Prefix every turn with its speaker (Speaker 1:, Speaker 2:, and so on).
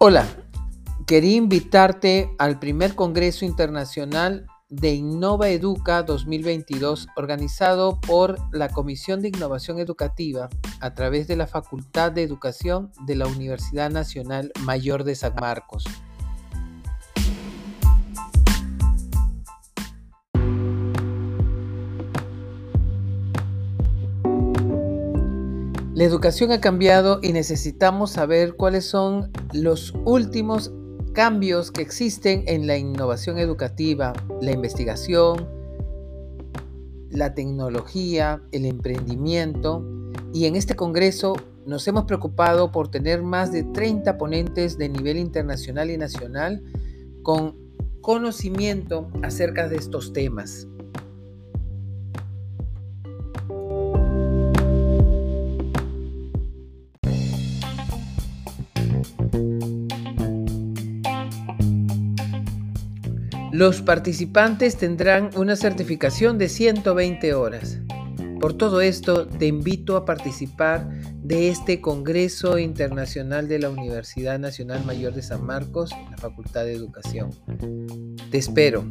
Speaker 1: Hola, quería invitarte al primer Congreso Internacional de Innova Educa 2022 organizado por la Comisión de Innovación Educativa a través de la Facultad de Educación de la Universidad Nacional Mayor de San Marcos. La educación ha cambiado y necesitamos saber cuáles son los últimos cambios que existen en la innovación educativa, la investigación, la tecnología, el emprendimiento. Y en este Congreso nos hemos preocupado por tener más de 30 ponentes de nivel internacional y nacional con conocimiento acerca de estos temas. Los participantes tendrán una certificación de 120 horas. Por todo esto, te invito a participar de este Congreso Internacional de la Universidad Nacional Mayor de San Marcos, la Facultad de Educación. Te espero.